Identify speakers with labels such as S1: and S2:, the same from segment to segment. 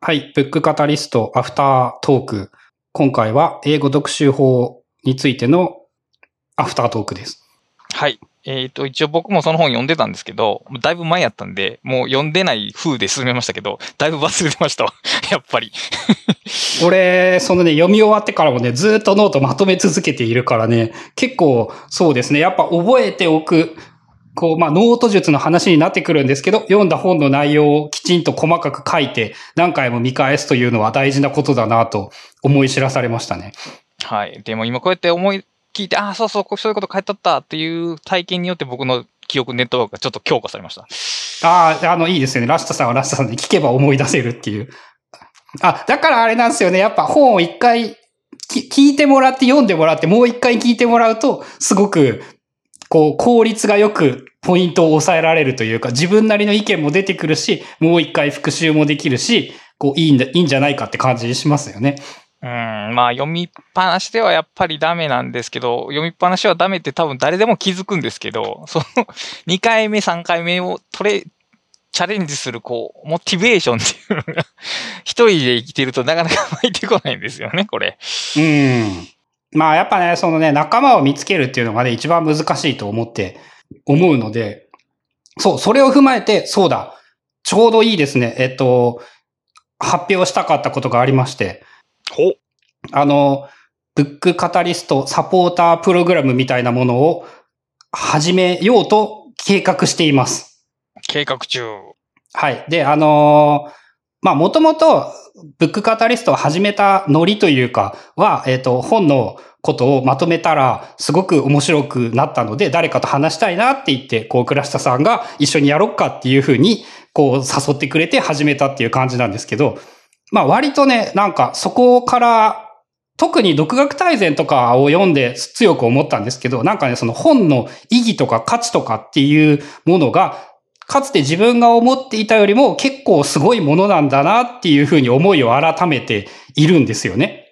S1: はい。ブックカタリストアフタートーク。今回は英語独習法についてのアフタートークです。
S2: はい。えっ、と、一応僕もその本読んでたんですけど、だいぶ前やったんで、もう読んでない風で進めましたけど、だいぶ忘れてましたわ。やっぱり。
S1: 俺、そのね、読み終わってからもね、ずっとノートまとめ続けているからね、結構そうですね、やっぱ覚えておく、こう、まあ、ノート術の話になってくるんですけど、読んだ本の内容をきちんと細かく書いて、何回も見返すというのは大事なことだなと思い知らされましたね。
S2: はい。でも今こうやって思い、聞いて、ああ、そうそう、そういうこと書いてあったっていう体験によって僕の記憶ネットワークがちょっと強化されました。
S1: ああ、あの、いいですよね。ラストさんはラストさんで聞けば思い出せるっていう。あ、だからあれなんですよね。やっぱ本を一回き聞いてもらって読んでもらってもう一回聞いてもらうと、すごく、こう、効率がよくポイントを抑えられるというか、自分なりの意見も出てくるし、もう一回復習もできるし、こう、いいんだ、いいんじゃないかって感じしますよね。
S2: うん、まあ読みっぱなしではやっぱりダメなんですけど、読みっぱなしはダメって多分誰でも気づくんですけど、その 2回目、3回目をトレ、チャレンジする、こう、モチベーションっていうのが、一人で生きてるとなかなか湧いてこないんですよね、これ。
S1: うん。まあやっぱね、そのね、仲間を見つけるっていうのがね、一番難しいと思って、思うので、そう、それを踏まえて、そうだ、ちょうどいいですね。えっと、発表したかったことがありまして、
S2: ほ
S1: あの、ブックカタリストサポータープログラムみたいなものを始めようと計画しています。
S2: 計画中。
S1: はい。で、あのーまあ、もともと、ブックカタリストを始めたノリというかは、えっ、と、本のことをまとめたら、すごく面白くなったので、誰かと話したいなって言って、こう、倉下さんが一緒にやろっかっていうふうに、こう、誘ってくれて始めたっていう感じなんですけど、まあ、割とね、なんか、そこから、特に独学大全とかを読んで強く思ったんですけど、なんかね、その本の意義とか価値とかっていうものが、かつて自分が思っていたよりも結構すごいものなんだなっていうふうに思いを改めているんですよね。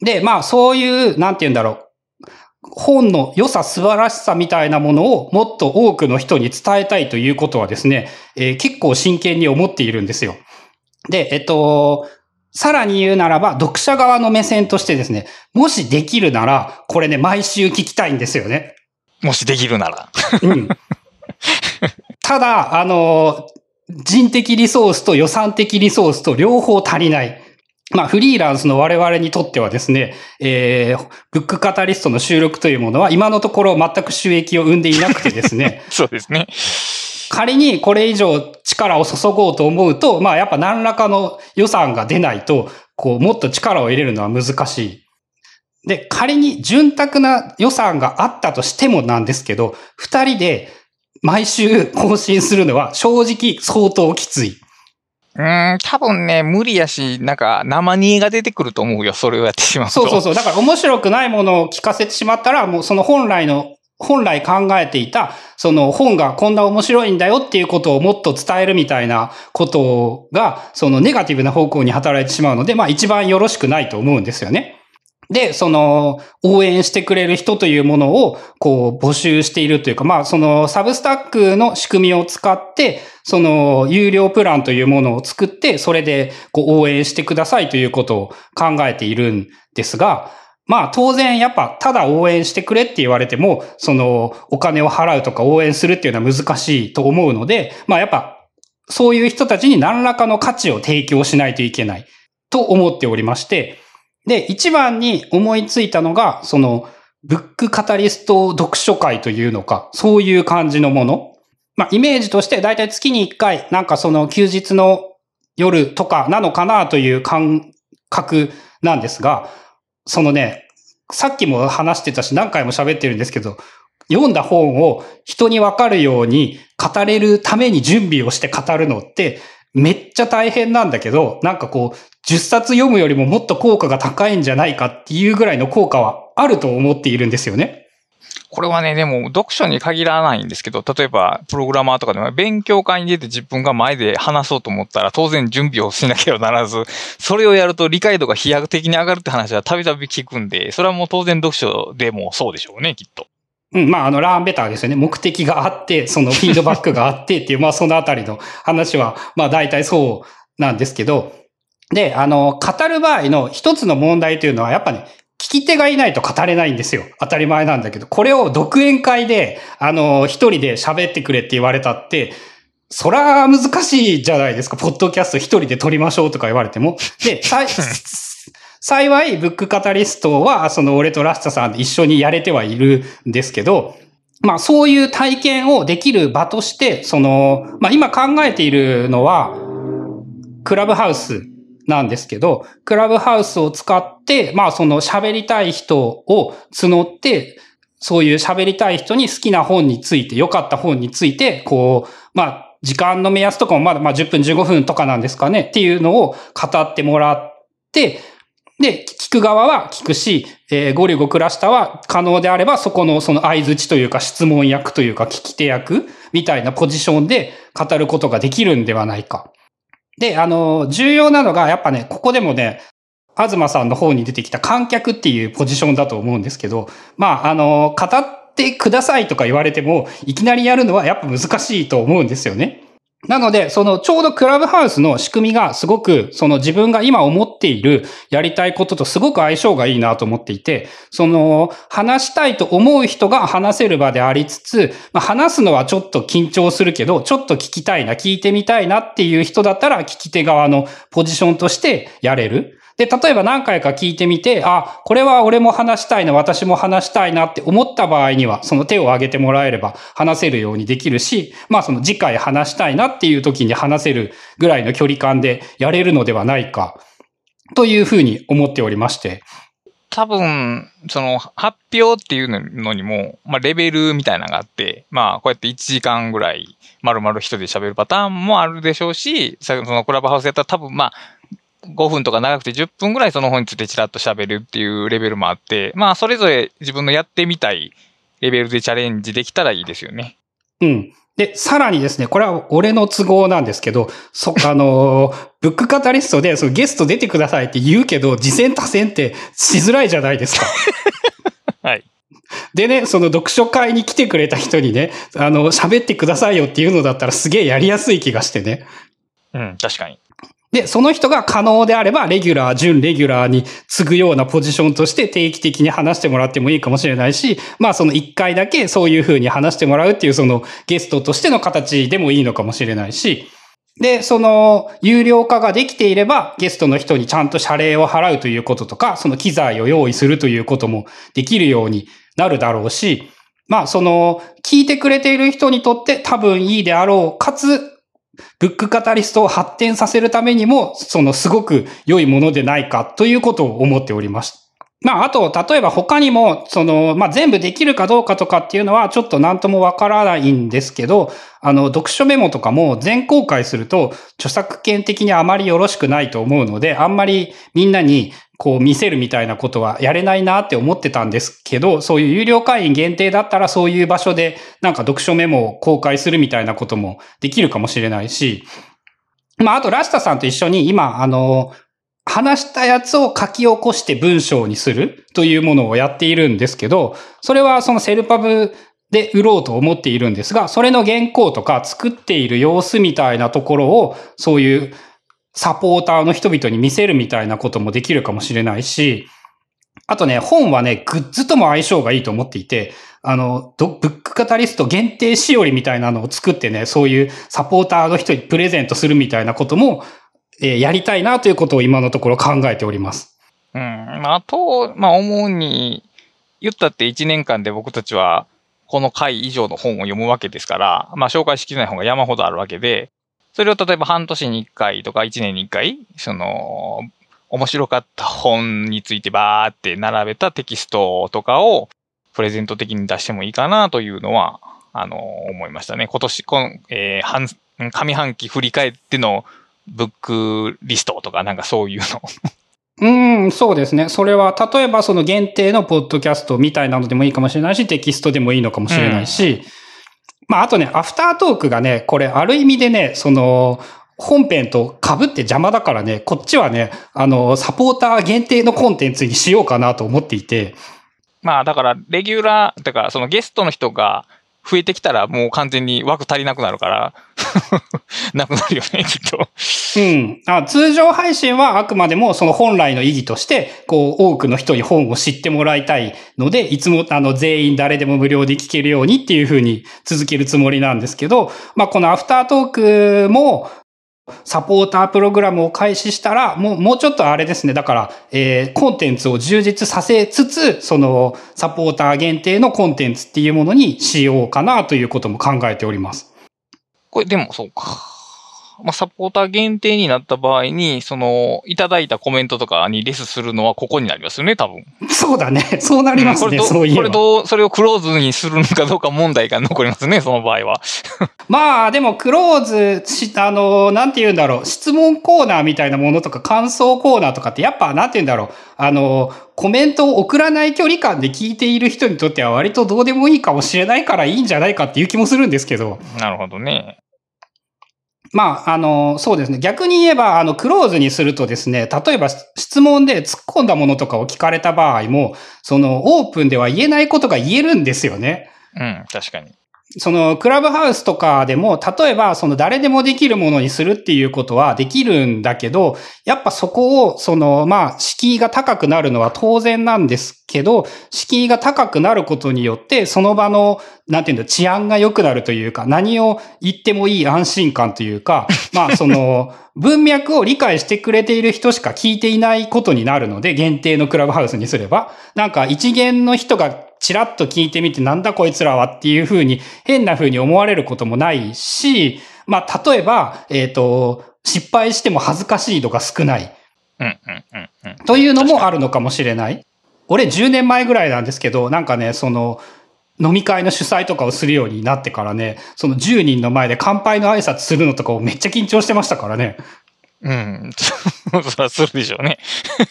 S1: で、まあそういう、なんて言うんだろう。本の良さ素晴らしさみたいなものをもっと多くの人に伝えたいということはですね、えー結構真剣に思っているんですよ。で、えっと、さらに言うならば、読者側の目線としてですね、もしできるなら、これね、毎週聞きたいんですよね。
S2: もしできるなら。
S1: うん。ただ、あの、人的リソースと予算的リソースと両方足りない。まあ、フリーランスの我々にとってはですね、えー、ブックカタリストの収録というものは今のところ全く収益を生んでいなくてですね、
S2: そうですね。
S1: 仮にこれ以上力を注ごうと思うと、まあやっぱ何らかの予算が出ないと、こうもっと力を入れるのは難しい。で、仮に潤沢な予算があったとしてもなんですけど、二人で毎週更新するのは正直相当きつい。
S2: うん、多分ね、無理やし、なんか、生煮えが出てくると思うよ、それをやってしまうと。
S1: そうそうそう。だから面白くないものを聞かせてしまったら、もうその本来の、本来考えていた、その本がこんな面白いんだよっていうことをもっと伝えるみたいなことが、そのネガティブな方向に働いてしまうので、まあ一番よろしくないと思うんですよね。で、その、応援してくれる人というものを、こう、募集しているというか、まあ、その、サブスタックの仕組みを使って、その、有料プランというものを作って、それで、こう、応援してくださいということを考えているんですが、まあ、当然、やっぱ、ただ応援してくれって言われても、その、お金を払うとか応援するっていうのは難しいと思うので、まあ、やっぱ、そういう人たちに何らかの価値を提供しないといけないと思っておりまして、で、一番に思いついたのが、その、ブックカタリスト読書会というのか、そういう感じのもの。まあ、イメージとして、だいたい月に一回、なんかその休日の夜とかなのかなという感覚なんですが、そのね、さっきも話してたし、何回も喋ってるんですけど、読んだ本を人にわかるように語れるために準備をして語るのって、めっちゃ大変なんだけど、なんかこう、10冊読むよりももっと効果が高いんじゃないかっていうぐらいの効果はあると思っているんですよね。
S2: これはね、でも読書に限らないんですけど、例えばプログラマーとかでも勉強会に出て自分が前で話そうと思ったら当然準備をしなければならず、それをやると理解度が飛躍的に上がるって話はたびたび聞くんで、それはもう当然読書でもそうでしょうね、きっと。
S1: うん、まあ、あの、ラーンベターですよね。目的があって、そのフィードバックがあってっていう、まあ、そのあたりの話は、まあ、大体そうなんですけど、で、あの、語る場合の一つの問題というのは、やっぱね、聞き手がいないと語れないんですよ。当たり前なんだけど。これを独演会で、あの、一人で喋ってくれって言われたって、そら難しいじゃないですか。ポッドキャスト一人で撮りましょうとか言われても。で、幸い、ブックカタリストは、その俺とラスタさんで一緒にやれてはいるんですけど、まあそういう体験をできる場として、その、まあ今考えているのは、クラブハウスなんですけど、クラブハウスを使って、まあその喋りたい人を募って、そういう喋りたい人に好きな本について、良かった本について、こう、まあ時間の目安とかもまだまあ10分15分とかなんですかねっていうのを語ってもらって、で、聞く側は聞くし、えー、ゴリゴクラスタは可能であれば、そこのその相づちというか質問役というか聞き手役みたいなポジションで語ることができるんではないか。で、あの、重要なのが、やっぱね、ここでもね、東さんの方に出てきた観客っていうポジションだと思うんですけど、まあ、あの、語ってくださいとか言われても、いきなりやるのはやっぱ難しいと思うんですよね。なので、そのちょうどクラブハウスの仕組みがすごく、その自分が今思っているやりたいこととすごく相性がいいなと思っていて、その話したいと思う人が話せる場でありつつ、まあ、話すのはちょっと緊張するけど、ちょっと聞きたいな、聞いてみたいなっていう人だったら聞き手側のポジションとしてやれる。で、例えば何回か聞いてみて、あ、これは俺も話したいな、私も話したいなって思った場合には、その手を挙げてもらえれば話せるようにできるし、まあその次回話したいなっていう時に話せるぐらいの距離感でやれるのではないか、というふうに思っておりまして。
S2: 多分、その発表っていうのにも、まあレベルみたいなのがあって、まあこうやって1時間ぐらい丸々一人で喋るパターンもあるでしょうし、そのクラブハウスやったら多分まあ5分とか長くて10分ぐらいその本についてちらっと喋るっていうレベルもあって、まあそれぞれ自分のやってみたいレベルでチャレンジできたらいいですよね。
S1: うん。で、さらにですね、これは俺の都合なんですけど、そ、あの、ブックカタリストで、そのゲスト出てくださいって言うけど、次戦多戦ってしづらいじゃないですか。
S2: はい。
S1: でね、その読書会に来てくれた人にね、あの、喋ってくださいよっていうのだったらすげえやりやすい気がしてね。
S2: うん、確かに。
S1: で、その人が可能であれば、レギュラー、準レギュラーに次ぐようなポジションとして定期的に話してもらってもいいかもしれないし、まあその一回だけそういう風に話してもらうっていうそのゲストとしての形でもいいのかもしれないし、で、その、有料化ができていれば、ゲストの人にちゃんと謝礼を払うということとか、その機材を用意するということもできるようになるだろうし、まあ、その、聞いてくれている人にとって多分いいであろう、かつ、ブックカタリストを発展させるためにも、そのすごく良いものでないかということを思っております。まあ、あと、例えば他にも、その、まあ、全部できるかどうかとかっていうのは、ちょっと何ともわからないんですけど、あの、読書メモとかも全公開すると、著作権的にあまりよろしくないと思うので、あんまりみんなに、こう見せるみたいなことはやれないなって思ってたんですけど、そういう有料会員限定だったらそういう場所でなんか読書メモを公開するみたいなこともできるかもしれないし、まああとラスタさんと一緒に今あの、話したやつを書き起こして文章にするというものをやっているんですけど、それはそのセルパブで売ろうと思っているんですが、それの原稿とか作っている様子みたいなところを、そういうサポーターの人々に見せるみたいなこともできるかもしれないし、あとね、本はね、グッズとも相性がいいと思っていて、あの、ブックカタリスト限定しおりみたいなのを作ってね、そういうサポーターの人にプレゼントするみたいなことも、え、やりたいなということを今のところ考えております。
S2: うん。あと、まあ、主に、言ったって1年間で僕たちは、この回以上の本を読むわけですから、まあ、紹介しきれない本が山ほどあるわけで、それを例えば半年に1回とか1年に1回、その、面白かった本についてバーって並べたテキストとかをプレゼント的に出してもいいかなというのは、あの、思いましたね。今年、この、えー、半、上半期振り返ってのブックリストとかなんかそういうの
S1: うん、そうですね。それは、例えばその限定のポッドキャストみたいなのでもいいかもしれないし、テキストでもいいのかもしれないし、うんまあ、あとね、アフタートークがね、これ、ある意味でね、その、本編と被って邪魔だからね、こっちはね、あの、サポーター限定のコンテンツにしようかなと思っていて。
S2: まあ、だから、レギュラー、だから、そのゲストの人が増えてきたらもう完全に枠足りなくなるから、なくなるよね、きっと。
S1: うんあ。通常配信はあくまでもその本来の意義として、こう、多くの人に本を知ってもらいたいので、いつもあの全員誰でも無料で聞けるようにっていう風に続けるつもりなんですけど、まあこのアフタートークも、サポータープログラムを開始したら、もう、もうちょっとあれですね。だから、えー、コンテンツを充実させつつ、その、サポーター限定のコンテンツっていうものにしようかなということも考えております。
S2: これでもそうか。まあ、サポーター限定になった場合に、その、いただいたコメントとかにレスするのはここになりますよね、多分。
S1: そうだね。そうなりますね、
S2: これど
S1: そういえば。
S2: これどう、それをクローズにするのかどうか問題が残りますね、その場合は。
S1: まあ、でも、クローズし、あの、なんて言うんだろう、質問コーナーみたいなものとか、感想コーナーとかって、やっぱ、なんて言うんだろう、あの、コメントを送らない距離感で聞いている人にとっては割とどうでもいいかもしれないからいいんじゃないかっていう気もするんですけど。
S2: なるほどね。
S1: まあ、あの、そうですね。逆に言えば、あの、クローズにするとですね、例えば質問で突っ込んだものとかを聞かれた場合も、その、オープンでは言えないことが言えるんですよね。
S2: うん、確かに。
S1: その、クラブハウスとかでも、例えば、その、誰でもできるものにするっていうことはできるんだけど、やっぱそこを、その、まあ、敷居が高くなるのは当然なんですけど、敷居が高くなることによって、その場の、なんていうの、治安が良くなるというか、何を言ってもいい安心感というか、まあ、その、文脈を理解してくれている人しか聞いていないことになるので、限定のクラブハウスにすれば、なんか一元の人がチラッと聞いてみて、なんだこいつらはっていう風に、変な風に思われることもないし、まあ、例えば、えっ、と、失敗しても恥ずかしい度が少ない。
S2: うん、うん、うん、うん。
S1: というのもあるのかもしれない。俺10年前ぐらいなんですけど、なんかね、その、飲み会の主催とかをするようになってからね、その10人の前で乾杯の挨拶するのとかをめっちゃ緊張してましたからね。
S2: うん。そらするでしょうね。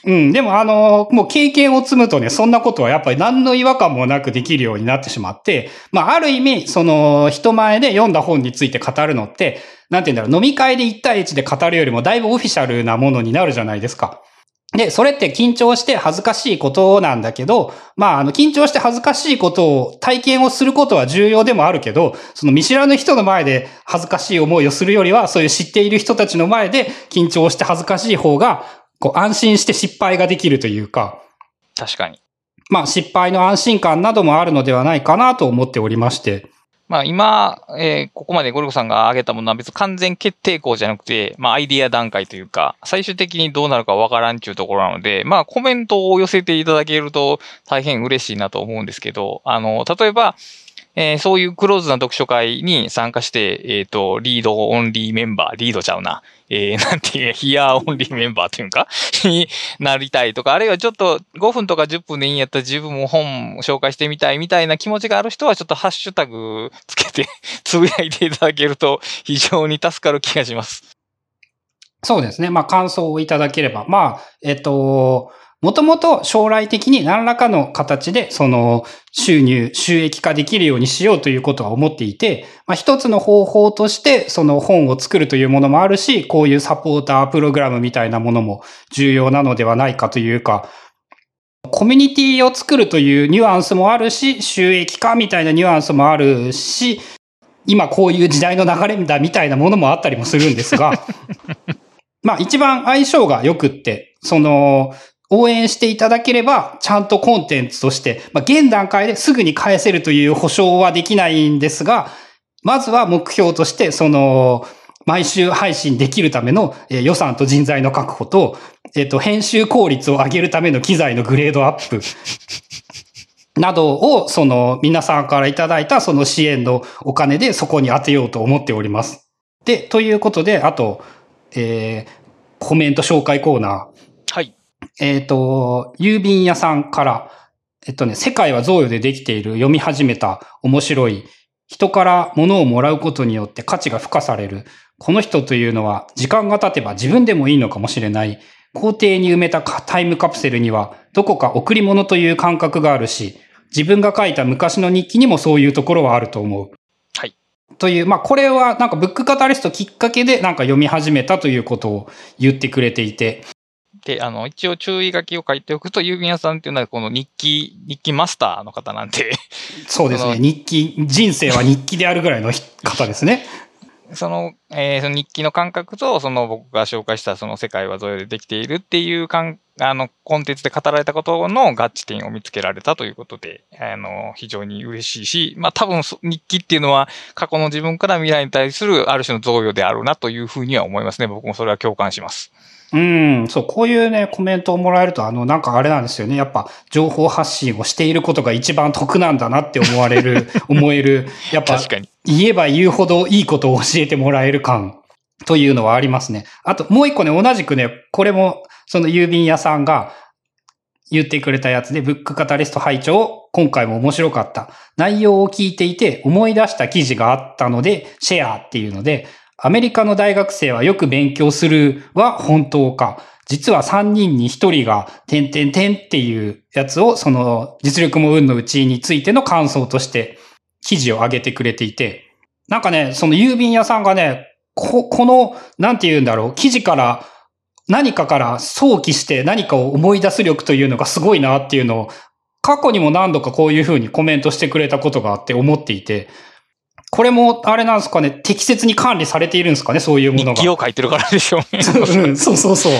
S1: うん。でもあの、もう経験を積むとね、そんなことはやっぱり何の違和感もなくできるようになってしまって、まあある意味、その人前で読んだ本について語るのって、なんて言うんだろう、飲み会で1対1で語るよりもだいぶオフィシャルなものになるじゃないですか。で、それって緊張して恥ずかしいことなんだけど、まあ、あの、緊張して恥ずかしいことを、体験をすることは重要でもあるけど、その見知らぬ人の前で恥ずかしい思いをするよりは、そういう知っている人たちの前で緊張して恥ずかしい方が、こう、安心して失敗ができるというか、
S2: 確かに。
S1: まあ、失敗の安心感などもあるのではないかなと思っておりまして。
S2: まあ今、えーここまでゴルゴさんが挙げたものは別に完全決定校じゃなくて、まあアイディア段階というか、最終的にどうなるかわからんっていうところなので、まあコメントを寄せていただけると大変嬉しいなと思うんですけど、あの、例えば、えーそういうクローズな読書会に参加して、えっ、と、リードオンリーメンバー、リードちゃうな。えー なんていう、ヒアーオンリーメンバーというか、になりたいとか、あるいはちょっと5分とか10分でいいんやったら自分も本紹介してみたいみたいな気持ちがある人は、ちょっとハッシュタグつけて つぶやいていただけると非常に助かる気がします。
S1: そうですね。まあ、感想をいただければ。まあ、えっと、もともと将来的に何らかの形で、その、収入、収益化できるようにしようということは思っていて、まあ、一つの方法として、その本を作るというものもあるし、こういうサポータープログラムみたいなものも重要なのではないかというか、コミュニティを作るというニュアンスもあるし、収益化みたいなニュアンスもあるし、今こういう時代の流れだみたいなものもあったりもするんですが、まあ一番相性が良くって、その、応援していただければ、ちゃんとコンテンツとして、まあ現段階ですぐに返せるという保証はできないんですが、まずは目標として、その、毎週配信できるための予算と人材の確保と、えっ、と、編集効率を上げるための機材のグレードアップ などを、その、皆さんからいただいたその支援のお金でそこに当てようと思っております。で、ということで、あと、えーコメント紹介コーナー。
S2: はい。
S1: えっ、と、郵便屋さんから、えっとね、世界は贈与でできている読み始めた面白い、人から物をもらうことによって価値が付加される。この人というのは時間が経てば自分でもいいのかもしれない。校庭に埋めたタイムカプセルにはどこか贈り物という感覚があるし、自分が書いた昔の日記にもそういうところはあると思う。
S2: はい。
S1: という、まあこれはなんかブックカタリストきっかけでなんか読み始めたということを言ってくれていて、
S2: で、あの、一応注意書きを書いておくと、郵便屋さんっていうのはこの日記、日記マスターの方なんで
S1: そうですね。日記、人生は日記であるぐらいの方ですね。
S2: その、えー、その日記の感覚と、その僕が紹介したその世界はゾヨでできているっていう感、あの、コンテンツで語られたことの合致点を見つけられたということで、あの、非常に嬉しいし、まあ多分日記っていうのは過去の自分から未来に対するある種の贈与であるなというふうには思いますね。僕もそれは共感します。
S1: うん、そう、こういうね、コメントをもらえると、あの、なんかあれなんですよね。やっぱ、情報発信をしていることが一番得なんだなって思われる、思える、やっぱ、言えば言うほどいいことを教えてもらえる感というのはありますね。あと、もう一個ね、同じくね、これも、その郵便屋さんが言ってくれたやつで、ブックカタリスト拝聴今回も面白かった。内容を聞いていて思い出した記事があったので、シェアっていうので、アメリカの大学生はよく勉強するは本当か？実は3人に1人が、点々点っていうやつを、その実力も運のうちについての感想として記事を上げてくれていて、なんかね、その郵便屋さんがね、こ、この、なんて言うんだろう、記事から何かから想起して何かを思い出す力というのがすごいなっていうのを、過去にも何度かこういうふうにコメントしてくれたことがあって思っていて、これも、あれなんですかね、適切に管理されているんですかね、そういうものが。
S2: 日記を書いてるからでしょうね。
S1: うん、そうそうそう。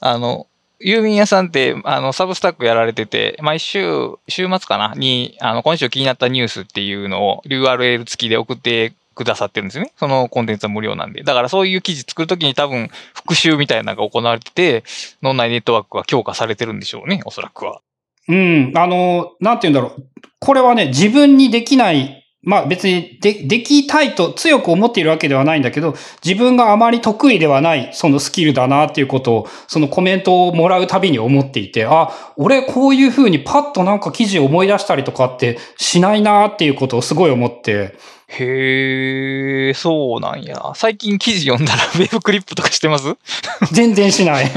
S2: あの、郵便屋さんって、あの、サブスタックやられてて、毎週、週末かな？に、あの、今週気になったニュースっていうのを URL 付きで送ってくださってるんですよね。そのコンテンツは無料なんで。だからそういう記事作るときに多分復習みたいなのが行われてて、脳内ネットワークが強化されてるんでしょうね、おそらくは。
S1: うん、あの、なんて言うんだろう。これはね、自分にできない、まあ別にで、できたいと強く思っているわけではないんだけど、自分があまり得意ではないそのスキルだなっていうことを、そのコメントをもらうたびに思っていて、あ、俺こういうふうにパッとなんか記事を思い出したりとかってしないなっていうことをすごい思って、
S2: へえ、そうなんや。最近記事読んだらウェブクリップとかしてます？
S1: 全然しない。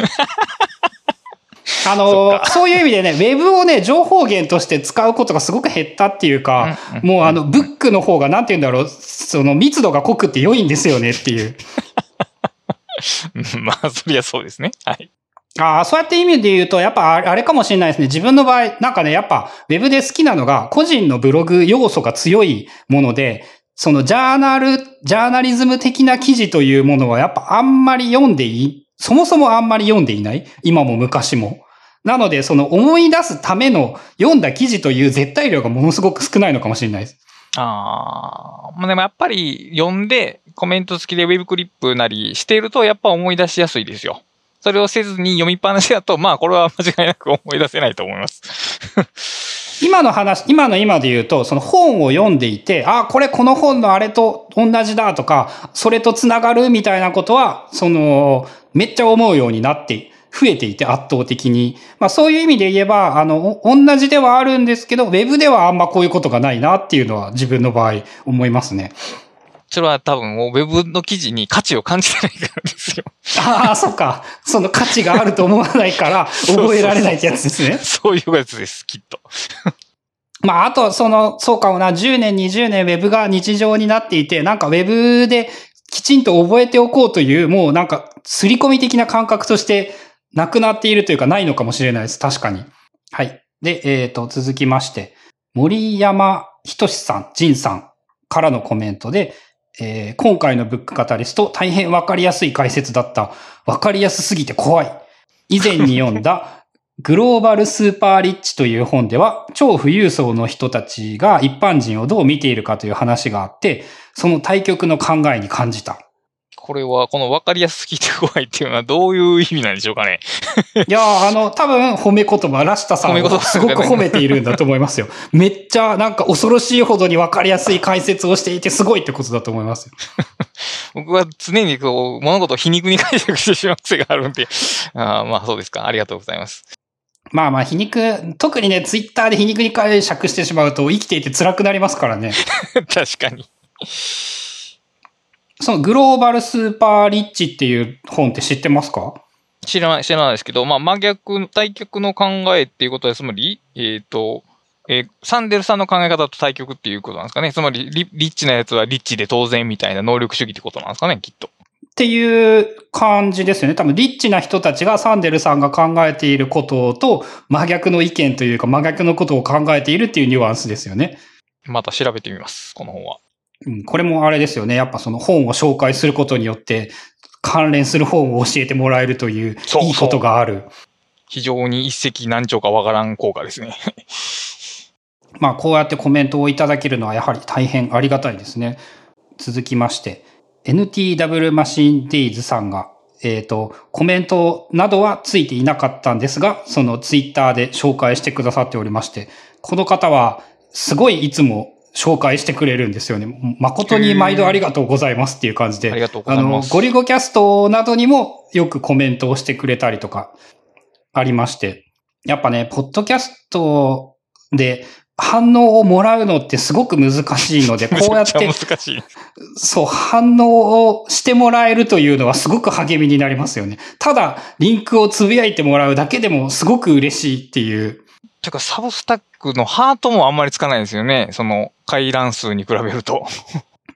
S1: あの、そういう意味でね、ウェブをね、情報源として使うことがすごく減ったっていうか、もうあの、ブックの方がなんて言うんだろう、その密度が濃くて良いんですよねっていう。
S2: まあ、そりゃそうですね。はい。
S1: ああ、そうやって意味で言うと、やっぱあれかもしれないですね。自分の場合、なんかね、やっぱ、ウェブで好きなのが、個人のブログ要素が強いもので、そのジャーナル、ジャーナリズム的な記事というものは、やっぱあんまり読んでいい、そもそもあんまり読んでいない？今も昔も。なので、その思い出すための読んだ記事という絶対量がものすごく少ないのかもしれないです。
S2: ああ。まあでもやっぱり読んでコメント付きでウェブクリップなりしているとやっぱ思い出しやすいですよ。それをせずに読みっぱなしだと、まあこれは間違いなく思い出せないと思います。
S1: 今の話、今の今で言うと、その本を読んでいて、あ、これこの本のあれと同じだとか、それと繋がるみたいなことは、その、めっちゃ思うようになって増えていて圧倒的に。まあそういう意味で言えば、あの、同じではあるんですけど、ウェブではあんまこういうことがないなっていうのは自分の場合思いますね。
S2: それは多分、ウェブの記事に価値を感じてないからですよ。
S1: ああ、そっか。その価値があると思わないから、覚えられないってやつですね。
S2: そういうやつです、きっと。
S1: まあ、あと、その、そうかもな、10年、20年ウェブが日常になっていて、なんかウェブできちんと覚えておこうという、もうなんか、刷り込み的な感覚としてなくなっているというかないのかもしれないです。確かに。はい。で、えっ、ー、と、続きまして、森山仁さん、仁さんからのコメントで、えー、今回のブックカタリスト、大変わかりやすい解説だった。わかりやすすぎて怖い。以前に読んだ、グローバルスーパーリッチという本では、超富裕層の人たちが一般人をどう見ているかという話があって、その対局の考えに感じた。
S2: これは、この分かりやすすぎて怖いっていうのはどういう意味なんでしょうかね。
S1: いやあの、多分褒め言葉、ラシタさんをすごく褒めているんだと思いますよ。めっちゃなんか恐ろしいほどに分かりやすい解説をしていてすごいってことだと思いますよ。
S2: 僕は常にこう、物事を皮肉に解釈してしまう癖があるんで、あまあそうですか。ありがとうございます。
S1: まあまあ皮肉、特にね、ツイッターで皮肉に解釈してしまうと生きていて辛くなりますからね。
S2: 確かに。
S1: そのグローバルスーパーリッチっていう本って知ってますか？
S2: 知らない、知らないですけど、まあ、真逆、対極の考えっていうことは、つまり、えっ、ー、と、えー、サンデルさんの考え方と対極っていうことなんですかね。つまりリ、リッチなやつはリッチで当然みたいな能力主義ってことなんですかね、きっと。
S1: っていう感じですよね。多分、リッチな人たちがサンデルさんが考えていることと真逆の意見というか真逆のことを考えているっていうニュアンスですよね。
S2: また調べてみます、この本は。
S1: うん、これもあれですよね。やっぱその本を紹介することによって関連する本を教えてもらえるという
S2: そうそう
S1: いいことがある。
S2: 非常に一石何鳥かわからん効果ですね。
S1: まあ、こうやってコメントをいただけるのはやはり大変ありがたいですね。続きまして、NTW マシンデイズさんが、えっ、と、コメントなどはついていなかったんですが、そのツイッターで紹介してくださっておりまして、この方はすごいいつも紹介してくれるんですよね。誠に毎度ありがとうございますっていう感じで。
S2: ありがとうご
S1: あの
S2: ざいま、す。
S1: ゴリゴキャストなどにもよくコメントをしてくれたりとかありまして。やっぱね、ポッドキャストで反応をもらうのってすごく難しいので、こうやって。そう、反応をしてもらえるというのはすごく励みになりますよね。ただ、リンクをつぶやいてもらうだけでもすごく嬉しいっていう。
S2: てか、サブスタックのハートもあんまりつかないですよね。その、回覧数に比べると。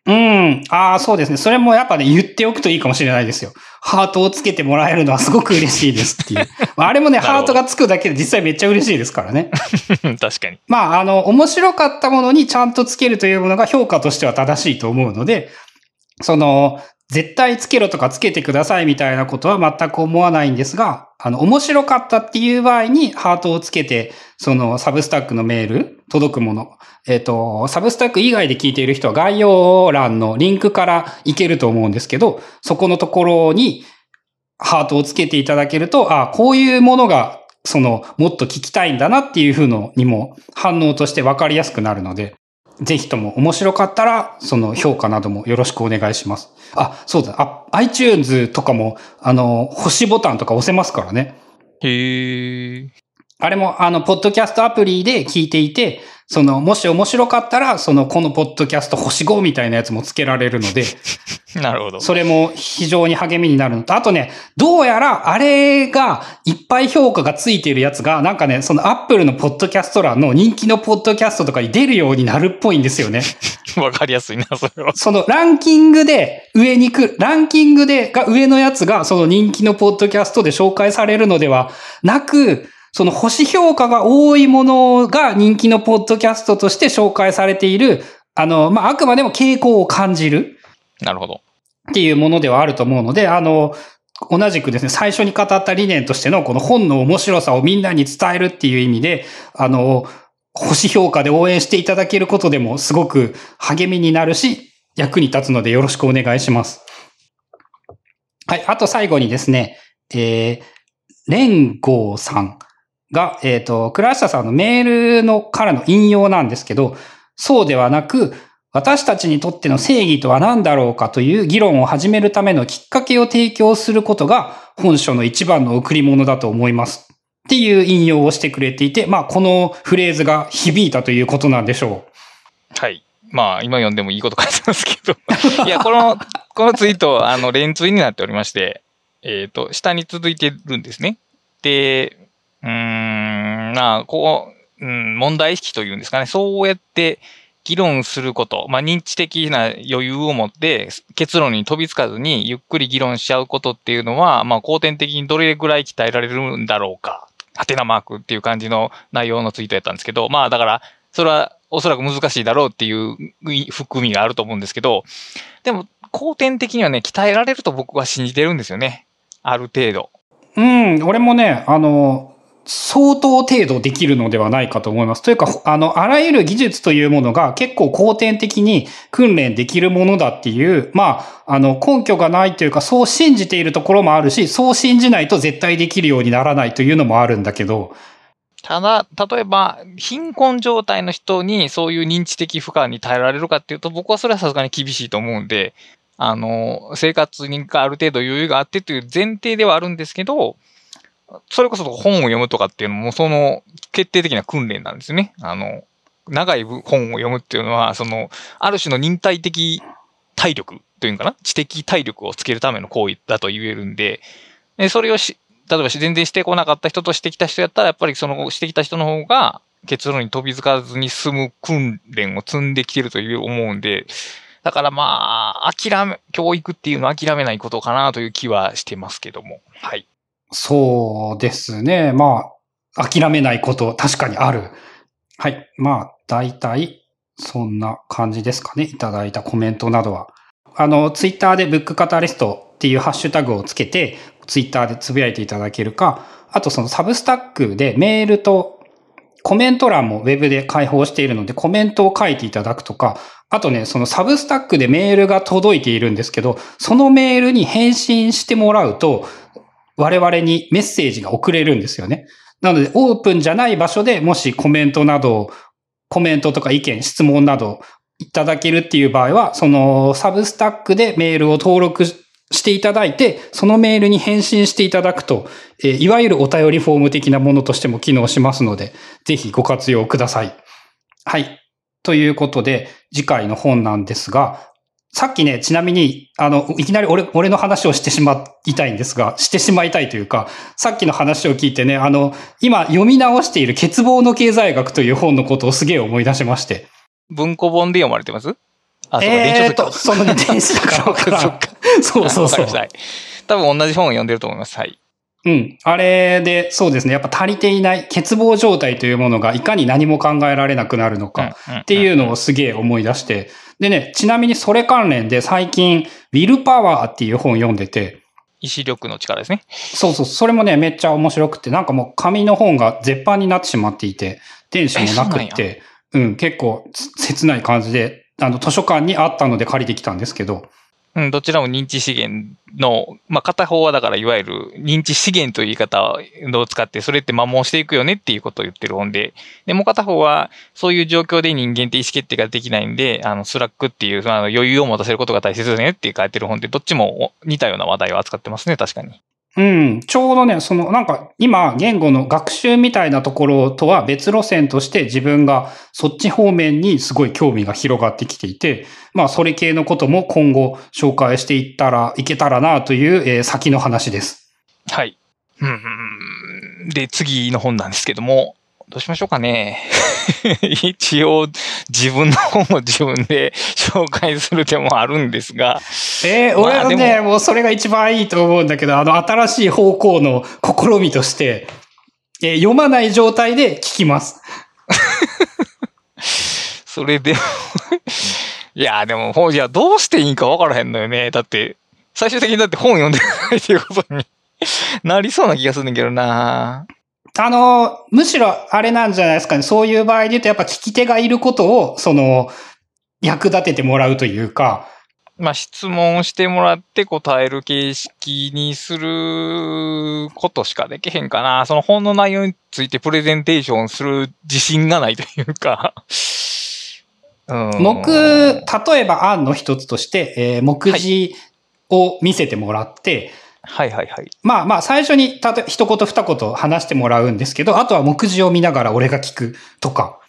S1: うん。ああ、そうですね。それもやっぱね、言っておくといいかもしれないですよ。ハートをつけてもらえるのはすごく嬉しいですっていう。まああれもね、ハートがつくだけで実際めっちゃ嬉しいですからね。
S2: 確かに。
S1: まあ、あの、面白かったものにちゃんとつけるというものが評価としては正しいと思うので、その、絶対つけろとかつけてくださいみたいなことは全く思わないんですが、あの、面白かったっていう場合にハートをつけて、そのサブスタックのメール、届くもの。えっ、と、サブスタック以外で聞いている人は概要欄のリンクからいけると思うんですけど、そこのところにハートをつけていただけると、あこういうものが、その、もっと聞きたいんだなっていうふうのにも反応として分かりやすくなるので、ぜひとも面白かったら、その評価などもよろしくお願いします。あ、そうだ、あ、iTunes とかも、あの、星ボタンとか押せますからね。
S2: へえ。
S1: あれも、あの、ポッドキャストアプリで聞いていて、その、もし面白かったら、その、このポッドキャスト星5みたいなやつもつけられるので、
S2: なるほど。
S1: それも非常に励みになるのと、あとね、どうやらあれがいっぱい評価がついているやつが、なんかね、そのアップルのポッドキャスト欄の人気のポッドキャストとかに出るようになるっぽいんですよね。
S2: わかりやすいな、それは。
S1: そのランキングで上に来る、ランキングでが上のやつがその人気のポッドキャストで紹介されるのではなく、その星評価が多いものが人気のポッドキャストとして紹介されている、あの、まあ、あくまでも傾向を感じる。
S2: なるほど。
S1: っていうものではあると思うので、あの、同じくですね、最初に語った理念としてのこの本の面白さをみんなに伝えるっていう意味で、あの、星評価で応援していただけることでもすごく励みになるし、役に立つのでよろしくお願いします。はい。あと最後にですね、えー、レンゴーさんが、えっ、と、倉下さんのメールのからの引用なんですけど、そうではなく、私たちにとっての正義とは何だろうかという議論を始めるためのきっかけを提供することが本書の一番の贈り物だと思います。っていう引用をしてくれていて、まあこのフレーズが響いたということなんでしょう
S2: はい。まあ、今読んでもいいこと書いてますけど。いや、この、このツイート、あの、連ツイになっておりまして、えっ、と、下に続いてるんですね。で、うん、まあ、こう、うん、問題意識というんですかね。そうやって議論すること、まあ、認知的な余裕を持って結論に飛びつかずにゆっくり議論しちゃうことっていうのは、まあ、後天的にどれぐらい鍛えられるんだろうか。ハテナマークっていう感じの内容のツイートやったんですけど、まあ、だから、それはおそらく難しいだろうっていう含みがあると思うんですけど、でも、後天的にはね、鍛えられると僕は信じてるんですよね。ある程度。
S1: うん、俺もね、あの、相当程度できるのではないかと思います。というか、あの、あらゆる技術というものが結構後天的に訓練できるものだっていう、まあ、あの、根拠がないというか、そう信じているところもあるし、そう信じないと絶対できるようにならないというのもあるんだけど、
S2: ただ、例えば、貧困状態の人にそういう認知的負荷に耐えられるかっていうと、僕はそれはさすがに厳しいと思うんで、あの、生活にある程度余裕があってという前提ではあるんですけど、それこそ本を読むとかっていうのも、その決定的な訓練なんですね。あの、長い本を読むっていうのは、その、ある種の忍耐的体力というのかな？知的体力をつけるための行為だと言えるんで、でそれをし、例えば全然してこなかった人としてきた人やったら、やっぱりそのしてきた人の方が結論に飛びつかずに済む訓練を積んできてるという思うんで、だからまあ、諦め、教育っていうのは諦めないことかなという気はしてますけども。はい。
S1: そうですね。まあ、諦めないこと、確かにある。はい。まあ、大体、そんな感じですかね。いただいたコメントなどは。あの、ツイッターでブックカタリストっていうハッシュタグをつけて、ツイッターでつぶやいていただけるか、あとそのサブスタックでメールとコメント欄もウェブで開放しているので、コメントを書いていただくとか、あとね、そのサブスタックでメールが届いているんですけど、そのメールに返信してもらうと、我々にメッセージが送れるんですよね。なので、オープンじゃない場所でもしコメントなど、コメントとか意見、質問などいただけるっていう場合は、そのサブスタックでメールを登録していただいて、そのメールに返信していただくと、えーいわゆるお便りフォーム的なものとしても機能しますので、ぜひご活用ください。はい。ということで、次回の本なんですが、さっきね、ちなみに、あの、いきなり俺、俺の話をしてしまいたいんですが、してしまいたいというか、さっきの話を聞いてね、あの、今読み直している欠乏の経済学という本のことをすげえ思い出しまして。
S2: 文庫本で読まれてます？あ、そうか、
S1: えーと。そのね、電子だから
S2: そっか。
S1: そうそうそう
S2: 多分同じ本を読んでると思います。はい。
S1: うん。あれで、そうですね。やっぱ足りていない欠乏状態というものがいかに何も考えられなくなるのか
S2: っ
S1: っていうのをすげえ思い出して。でね、ちなみにそれ関連で最近、ウィルパワーっていう本読んでて、
S2: 意志力の力ですね。
S1: そうそう、それもね、めっちゃ面白くて、なんかもう紙の本が絶版になってしまっていて、電子もなくっ
S2: え
S1: て、うん、結構切ない感じで、あの、図書館にあったので借りてきたんですけど、
S2: うん、どちらも認知資源の、まあ、片方はだからいわゆる認知資源という言い方を使って、それって摩耗していくよねっていうことを言ってる本で、で、も片方はそういう状況で人間って意思決定ができないんで、あの、スラックっていう、あの余裕を持たせることが大切だねって書いてる本で、どっちも似たような話題を扱ってますね、確かに。
S1: うん、ちょうどね、そのなんか今言語の学習みたいなところとは別路線として自分がそっち方面にすごい興味が広がってきていて、まあそれ系のことも今後紹介していったらいけたらなという、えー先の話です。
S2: はい。うんで、次の本なんですけども、どうしましょうかね。一応、自分の本を自分で紹介する手もあるんですが、
S1: えー、
S2: まあ
S1: 俺はね、
S2: で
S1: もうそれが一番いいと思うんだけど、あの新しい方向の試みとして、えー読まない状態で聞きます。
S2: それでも、いや、でも、本、いや、どうしていいんか分からへんのよね。だって、最終的にだって本読んでないっていうことになりそうな気がするんだけどな
S1: あの、むしろあれなんじゃないですかね。そういう場合で言うと、やっぱ聞き手がいることを、その、役立ててもらうというか、
S2: まあ、質問してもらって答える形式にすることしかできへんかな。その本の内容についてプレゼンテーションする自信がないというか。うん、
S1: 僕、例えば案の一つとして、えー目次を見せてもらって、
S2: はいはいはい。
S1: まあまあ、最初に、たと、一言二言話してもらうんですけど、あとは目次を見ながら俺が聞くとか。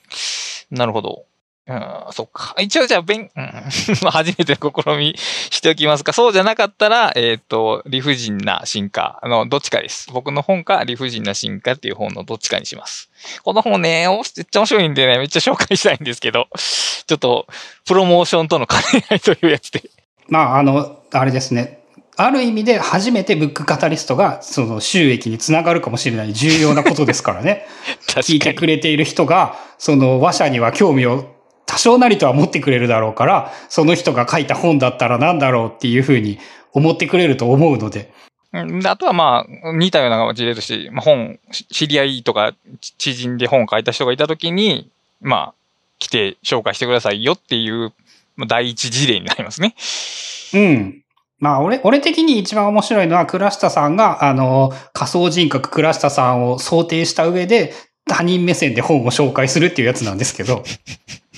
S2: なるほど。うん、そっか。一応じゃあ、勉、うん、まあ初めての試みしておきますか。そうじゃなかったら、えっ、と、理不尽な進化のどっちかです。僕の本か理不尽な進化っていう本のどっちかにします。この本ね、おめっちゃ面白いんでね、めっちゃ紹介したいんですけど、ちょっと、プロモーションとの兼ね合いというやつで。
S1: まあ、あの、あれですね。ある意味で初めてブックカタリストが、その収益につながるかもしれない重要なことですからね。聞いてくれている人が、その話者には興味を多少なりとは持ってくれるだろうから、その人が書いた本だったらなんだろうっていうふうに思ってくれると思うので。
S2: うんであとはまあ、似たような事例として、まあ、本、し知り合いとかち知人で本を書いた人がいたときに、まあ、来て紹介してくださいよっていう、まあ第一事例になりますね。
S1: うん。まあ、俺、俺的に一番面白いのは、倉下さんが、あの、仮想人格倉下さんを想定した上で、他人目線で本を紹介するっていうやつなんですけど、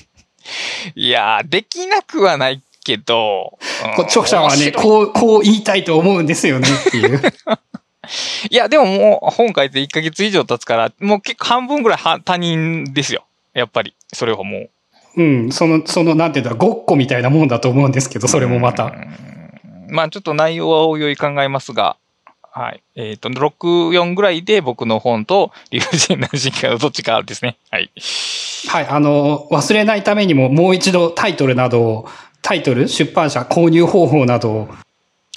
S2: いやー、できなくはないけど、うん
S1: 著者はね、こう、こう言いたいと思うんですよねっていう。
S2: いや、でももう本書いて1ヶ月以上経つから、もう結構半分ぐらいは他人ですよ。やっぱり。それはもう。
S1: うん、その、その、なんていうんだごっこみたいなもんだと思うんですけど、それもまた。
S2: うん。まあちょっと内容はおいおい考えますが、はい。えっ、と、6、4ぐらいで僕の本と理不尽な進化のどっちかですね。はい。
S1: はい、あの、忘れないためにももう一度タイトルなどをタイトル、出版社、購入方法などを。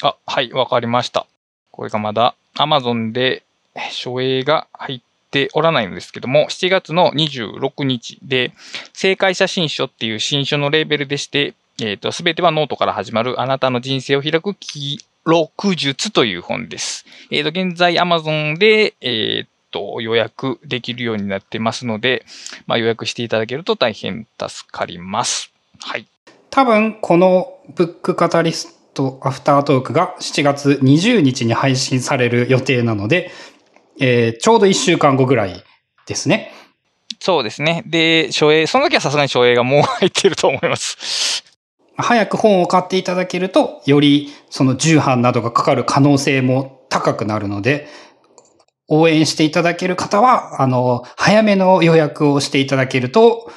S2: あ、はい、わかりました。これがまだ Amazon で書影が入っておらないのですけども、7月の26日で、正解写真書っていう新書のレーベルでして、えっ、と、すべてはノートから始まるあなたの人生を開く記録術という本です。えっ、と、現在 Amazon で、えっ、と、予約できるようになってますので、まあ、予約していただけると大変助かります。はい。
S1: 多分、このブックカタリストアフタートークが7月20日に配信される予定なので、えーちょうど1週間後ぐらいですね。
S2: そうですね。で、書影、その時はさすがに書影がもう入ってると思います。
S1: 早く本を買っていただけると、よりその重版などがかかる可能性も高くなるので、応援していただける方は、あの、早めの予約をしていただけると、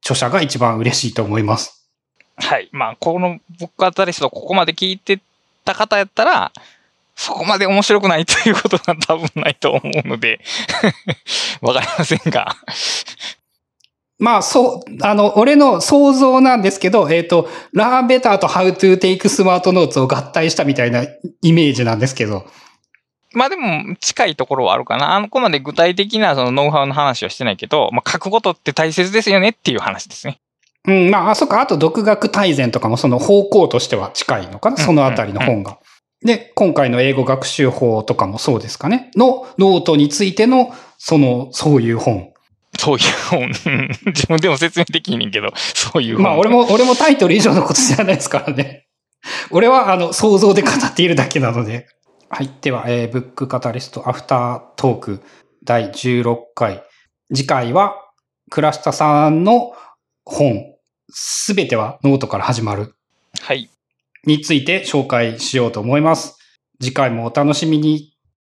S1: 著者が一番嬉しいと思います。
S2: はい。まあ、このブックアタリストここまで聞いてた方やったら、そこまで面白くないということが多分ないと思うので、わかりませんが。
S1: まあ、そう、あの、俺の想像なんですけど、えっ、と、ラーベターと How to Take Smart Notes を合体したみたいなイメージなんですけど、
S2: まあでも、近いところはあるかな。あのこまで具体的なそのノウハウの話はしてないけど、まあ書くことって大切ですよねっていう話ですね。
S1: うん、まあ、あ、そっか、あと独学大全とかもその方向としては近いのかな、そのあたりの本が。で、今回の英語学習法とかもそうですかね？のノートについての、その、そういう本。
S2: そういう本。自分でも説明できんねんけど、そういう本。
S1: まあ、俺も、俺もタイトル以上のこと知らないですからね。俺は、あの、想像で語っているだけなので。はい。では、えー、ブックカタリストアフタートーク第16回。次回は、倉下さんの本、すべてはノートから始まる。
S2: はい。
S1: について紹介しようと思います。次回もお楽しみに。